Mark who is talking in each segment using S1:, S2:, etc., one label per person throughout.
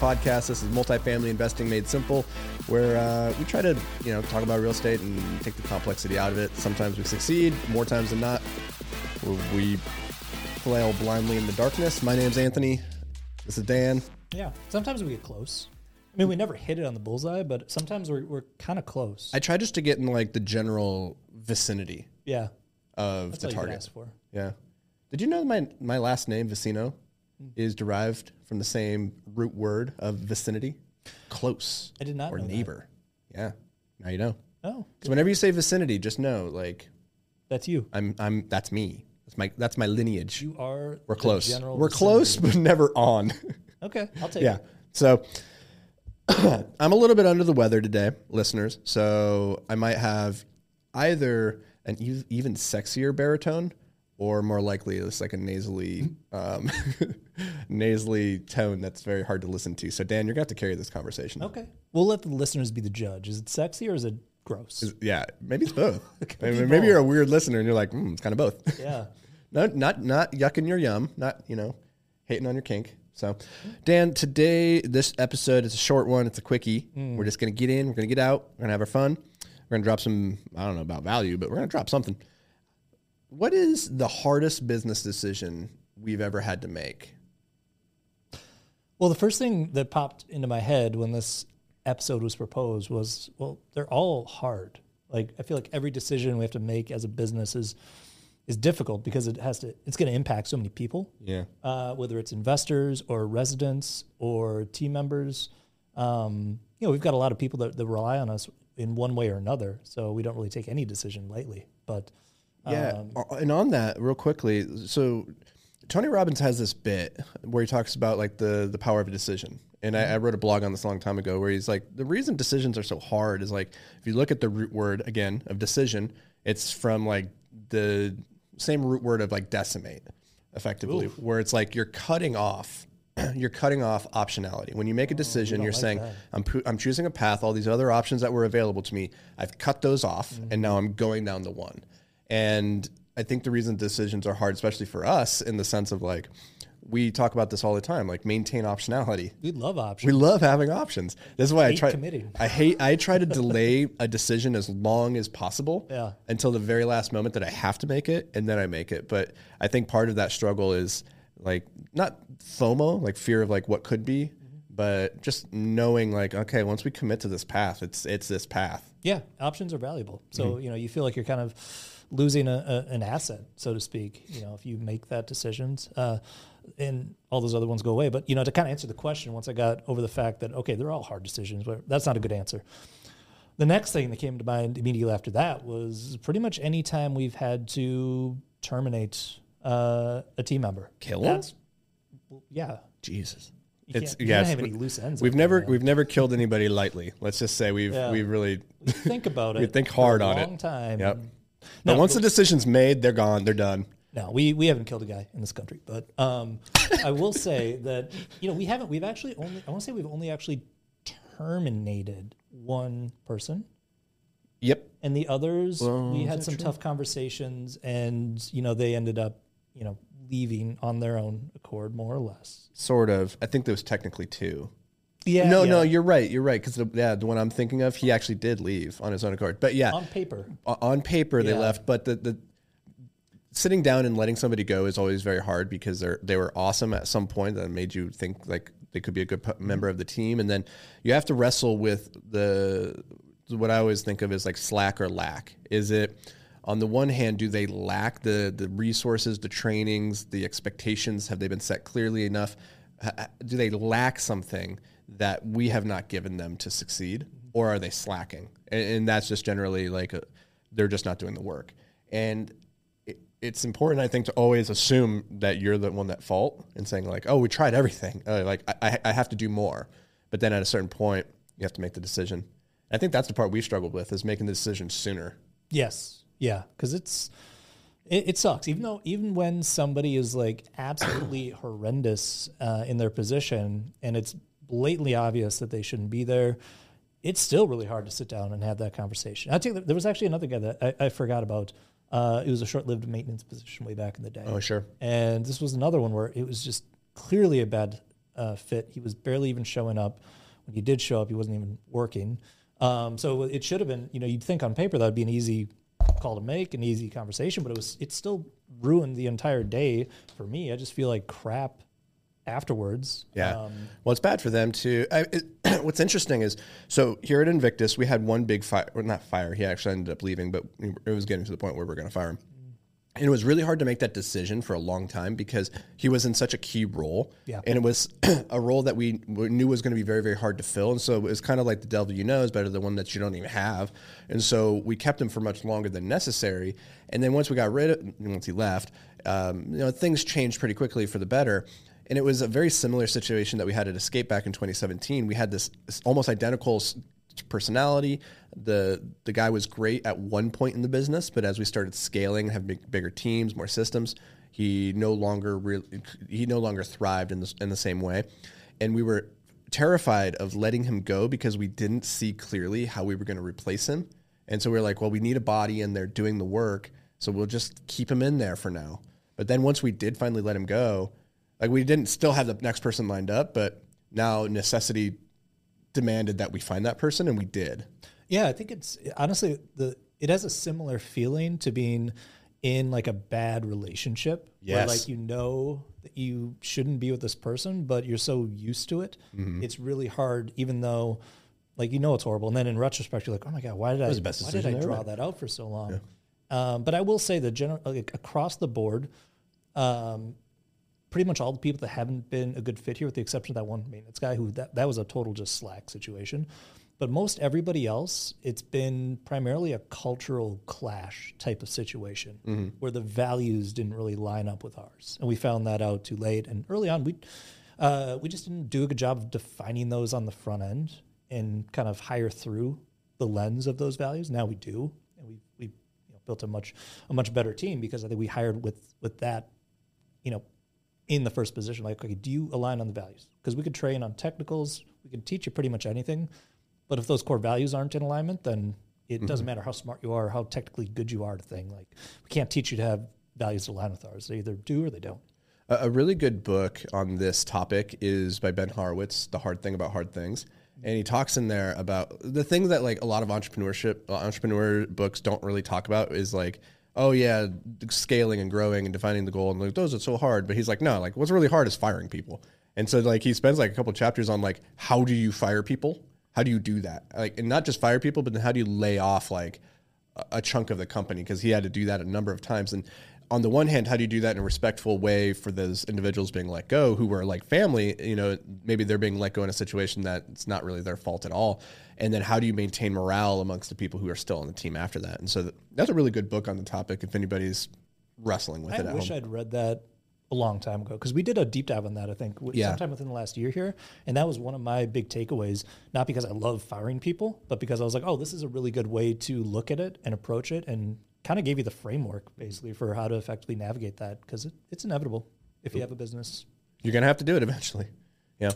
S1: Podcast. This is Multifamily Investing Made Simple, where uh, we try to, you know, talk about real estate and take the complexity out of it. Sometimes we succeed, more times than not, we flail blindly in the darkness. My name's Anthony. This is Dan.
S2: Yeah, sometimes we get close. I mean, we never hit it on the bullseye, but sometimes we're, we're kind of close.
S1: I try just to get in like the general vicinity
S2: yeah,
S1: of
S2: that's
S1: the
S2: all you
S1: target.
S2: ask for.
S1: Yeah. Did you know my my last name Vicino Mm. is derived from the same root word of vicinity? Close.
S2: I did not
S1: or
S2: know that.
S1: neighbor. Yeah. Now you know.
S2: Oh,
S1: So whenever you say vicinity, just know like
S2: that's you.
S1: I'm I'm that's me. That's my that's my lineage.
S2: You are.
S1: We're close.
S2: general
S1: We're close, but never on.
S2: Okay, I'll take
S1: yeah.
S2: it. Yeah.
S1: So I'm a little bit under the weather today, listeners. So I might have either an ev- even sexier baritone or more likely it's like a nasally um, nasally tone that's very hard to listen to. So Dan, you're going to have to carry this conversation.
S2: Okay, we'll let the listeners be the judge. Is it sexy or is it gross?
S1: Yeah, maybe it's both. maybe,
S2: be
S1: maybe
S2: both.
S1: you're a weird listener and you're like, mm, it's kind of both.
S2: yeah.
S1: No, not not yucking your yum, not you know, hating on your kink. So, Dan, today this episode is a short one. It's a quickie. We're just gonna get in. We're gonna get out. We're gonna have our fun. We're gonna drop some. I don't know about value, but we're gonna drop something. What is the hardest business decision we've ever had to make?
S2: Well, the first thing that popped into my head when this episode was proposed was, well, they're all hard. Like I feel like every decision we have to make as a business is is difficult because it has to. It's going to impact so many people.
S1: Yeah.
S2: uh, whether it's investors or residents or team members. Um, you know, we've got a lot of people that, that rely on us in one way or another, so we don't really take any decision lightly. But
S1: Yeah,
S2: um,
S1: and on that, real quickly, so Tony Robbins has this bit where he talks about like the the power of a decision, and I, I wrote a blog on this a long time ago where he's like, the reason decisions are so hard is like if you look at the root word again of decision, it's from like the same root word of like decimate, effectively, where it's like you're cutting off. You're cutting off optionality. When you make a decision, you're
S2: like
S1: saying,
S2: that.
S1: I'm, I'm choosing a path, all these other options that were available to me, I've cut those off, and now I'm going down the one. And I think the reason decisions are hard, especially for us, in the sense of like, we talk about this all the time, like maintain optionality.
S2: we love options.
S1: We love having options. This is why I
S2: Hate
S1: try.
S2: committing.
S1: I hate. I try to delay a decision as long as possible.
S2: Yeah.
S1: Until the very last moment that I have to make it, and then I make it. But I think part of that struggle is like not FOMO, like fear of like what could be,
S2: Mm-hmm.
S1: but just knowing like okay, once we commit to this path, it's it's this path.
S2: yeah, options are valuable. So
S1: Mm-hmm.
S2: you know, you feel like you're kind of losing a, a, an asset, so to speak. You know, if you make that decisions. Uh, and all those other ones go away. But you know, to kind of answer the question, once I got over the fact that okay, they're all hard decisions, but that's not a good answer. The next thing that came to mind immediately after that was pretty much any time we've had to terminate uh, a team member.
S1: Kill 'em?
S2: That's yeah.
S1: Jesus.
S2: You
S1: It's yes.
S2: have
S1: we-
S2: any loose ends.
S1: We've
S2: there,
S1: never we've never killed anybody lightly. Let's just say we've
S2: Yeah.
S1: we've really.
S2: think about it.
S1: we think hard on it.
S2: long time.
S1: Yep.
S2: No,
S1: But once the decision's made, they're gone. They're done.
S2: No, we, we haven't killed a guy in this country, but um, I will say that you know we haven't. We've actually only. I want to say we've only actually terminated one person,
S1: Yep.
S2: and the others
S1: Well,
S2: we had some
S1: true?
S2: tough conversations, and you know they ended up you know leaving on their own accord, more or less.
S1: Sort of. I think there was technically two.
S2: Yeah.
S1: no,
S2: yeah.
S1: no, you're right. You're right. Because yeah, the one I'm thinking of, he actually did leave on his own accord. But yeah,
S2: on paper.
S1: o- on paper they left. But the the sitting down and letting somebody go is always very hard because they're they were awesome at some point that made you think like they could be a good pu- member mm-hmm. of the team, and then you have to wrestle with the what I always think of as like slack or lack. Is it on the one hand, do they lack the the resources, the trainings, the expectations? Have they been set clearly enough? Do they lack something that we have not given them to succeed, or are they slacking? And, and that's just generally like a, they're just not doing the work. And it, it's important, I think, to always assume that you're the one at fault and saying like, "Oh, we tried everything. Uh, like I, I- have to do more." But then at a certain point, you have to make the decision. I think that's the part we struggled with is making the decision sooner.
S2: Yes. Yeah. Because it's it, it sucks. Even though even when somebody is like absolutely horrendous uh, in their position and it's blatantly obvious that they shouldn't be there, it's still really hard to sit down and have that conversation. I think there was actually another guy that I, I forgot about. Uh, it was a short-lived maintenance position way back in the day.
S1: Oh, sure.
S2: And this was another one where it was just clearly a bad uh, fit. He was barely even showing up. When he did show up, he wasn't even working. Um, so it should have been, you know, you'd think on paper that would be an easy call to make, an easy conversation, but it was, it still ruined the entire day for me. I just feel like crap afterwards.
S1: Yeah.
S2: Um,
S1: well, it's bad for them too. I, it, what's interesting is so here at Invictus, we had one big fire, well, not fire. He actually ended up leaving, but it was getting to the point where we are going to fire him. And it was really hard to make that decision for a long time because he was in such a key role.
S2: Yeah.
S1: And it was a role that we knew was going to be very, very hard to fill. And so it was kind of like the devil you know is better than the one that you don't even have. And so we kept him for much longer than necessary. And then once we got rid of, once he left, um, you know, things changed pretty quickly for the better. And it was a very similar situation that we had at Escape back in 2017. We had this, almost identical personality. The the guy was great at one point in the business, but as we started scaling, have big, bigger teams, more systems, he no longer he no longer thrived in the, in the same way. And we were terrified of letting him go because we didn't see clearly how we were going to replace him. And so we were like, well, we need a body in there doing the work, so we'll just keep him in there for now. But then once we did finally let him go, like we didn't still have the next person lined up, but now necessity demanded that we find that person, and we did.
S2: Yeah, I think it's honestly the it has a similar feeling to being in like a bad relationship where
S1: Yes.
S2: like you know that you shouldn't be with this person, but you're so used to it.
S1: Mm-hmm.
S2: It's really hard, even though like you know it's horrible. And then in retrospect, you're like, oh my god, why did I why did I draw
S1: ever.
S2: that out for so long? Um, but I will say that general like across the board, um, pretty much all the people that haven't been a good fit here, with the exception of that one maintenance guy who that, that was a total just slack situation. But most everybody else, it's been primarily a cultural clash type of situation where the values didn't really line up with ours, and we found that out too late. And early on, we uh, we just didn't do a good job of defining those on the front end and kind of hire through the lens of those values. Now we do, and we we you know, built a much a much better team because I think we hired with with that you know, in the first position, like, okay, do you align on the values? Because we could train on technicals, we could teach you pretty much anything, but if those core values aren't in alignment, then it doesn't matter how smart you are, how technically good you are at a thing. Like, we can't teach you to have values that align with ours. They either do or they don't.
S1: A, a really good book on this topic is by Ben Horowitz, The Hard Thing About Hard Things. And he talks in there about the thing that like a lot of entrepreneurship uh, entrepreneur books don't really talk about is like, oh yeah, scaling and growing and defining the goal and like those are so hard. But he's like, no, like what's really hard is firing people. And so like he spends like a couple chapters on like how do you fire people? How do you do that? Like and not just fire people, but then how do you lay off like a- chunk of the company because he had to do that a number of times. And on the one hand, how do you do that in a respectful way for those individuals being let go who were like family? You know, maybe they're being let go in a situation that it's not really their fault at all. And then how do you maintain morale amongst the people who are still on the team after that? And so that's a really good book on the topic if anybody's wrestling with
S2: I
S1: it I
S2: wish
S1: home.
S2: I'd read that a long time ago because we did a deep dive on that. I think
S1: Yeah.
S2: sometime within the last year here, and that was one of my big takeaways. Not because I love firing people, but because I was like, oh, this is a really good way to look at it and approach it, and kind of gave you the framework basically for how to effectively navigate that because it, it's inevitable if you have a business.
S1: You're gonna have to do it eventually. Yeah.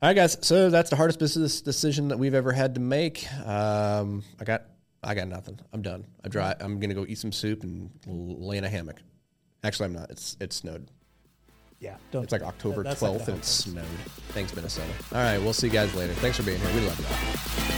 S1: All right, guys. So that's the hardest business decision that we've ever had to make. Um, I got, I got nothing. I'm done. I'm dry. I'm gonna go eat some soup and lay in a hammock. Actually, I'm not. It's it snowed.
S2: Yeah, don't.
S1: It's like October
S2: that's not
S1: 12th
S2: gonna
S1: and it snowed. Thanks, Minnesota. All right, we'll see you guys later. Thanks for being here. We love you.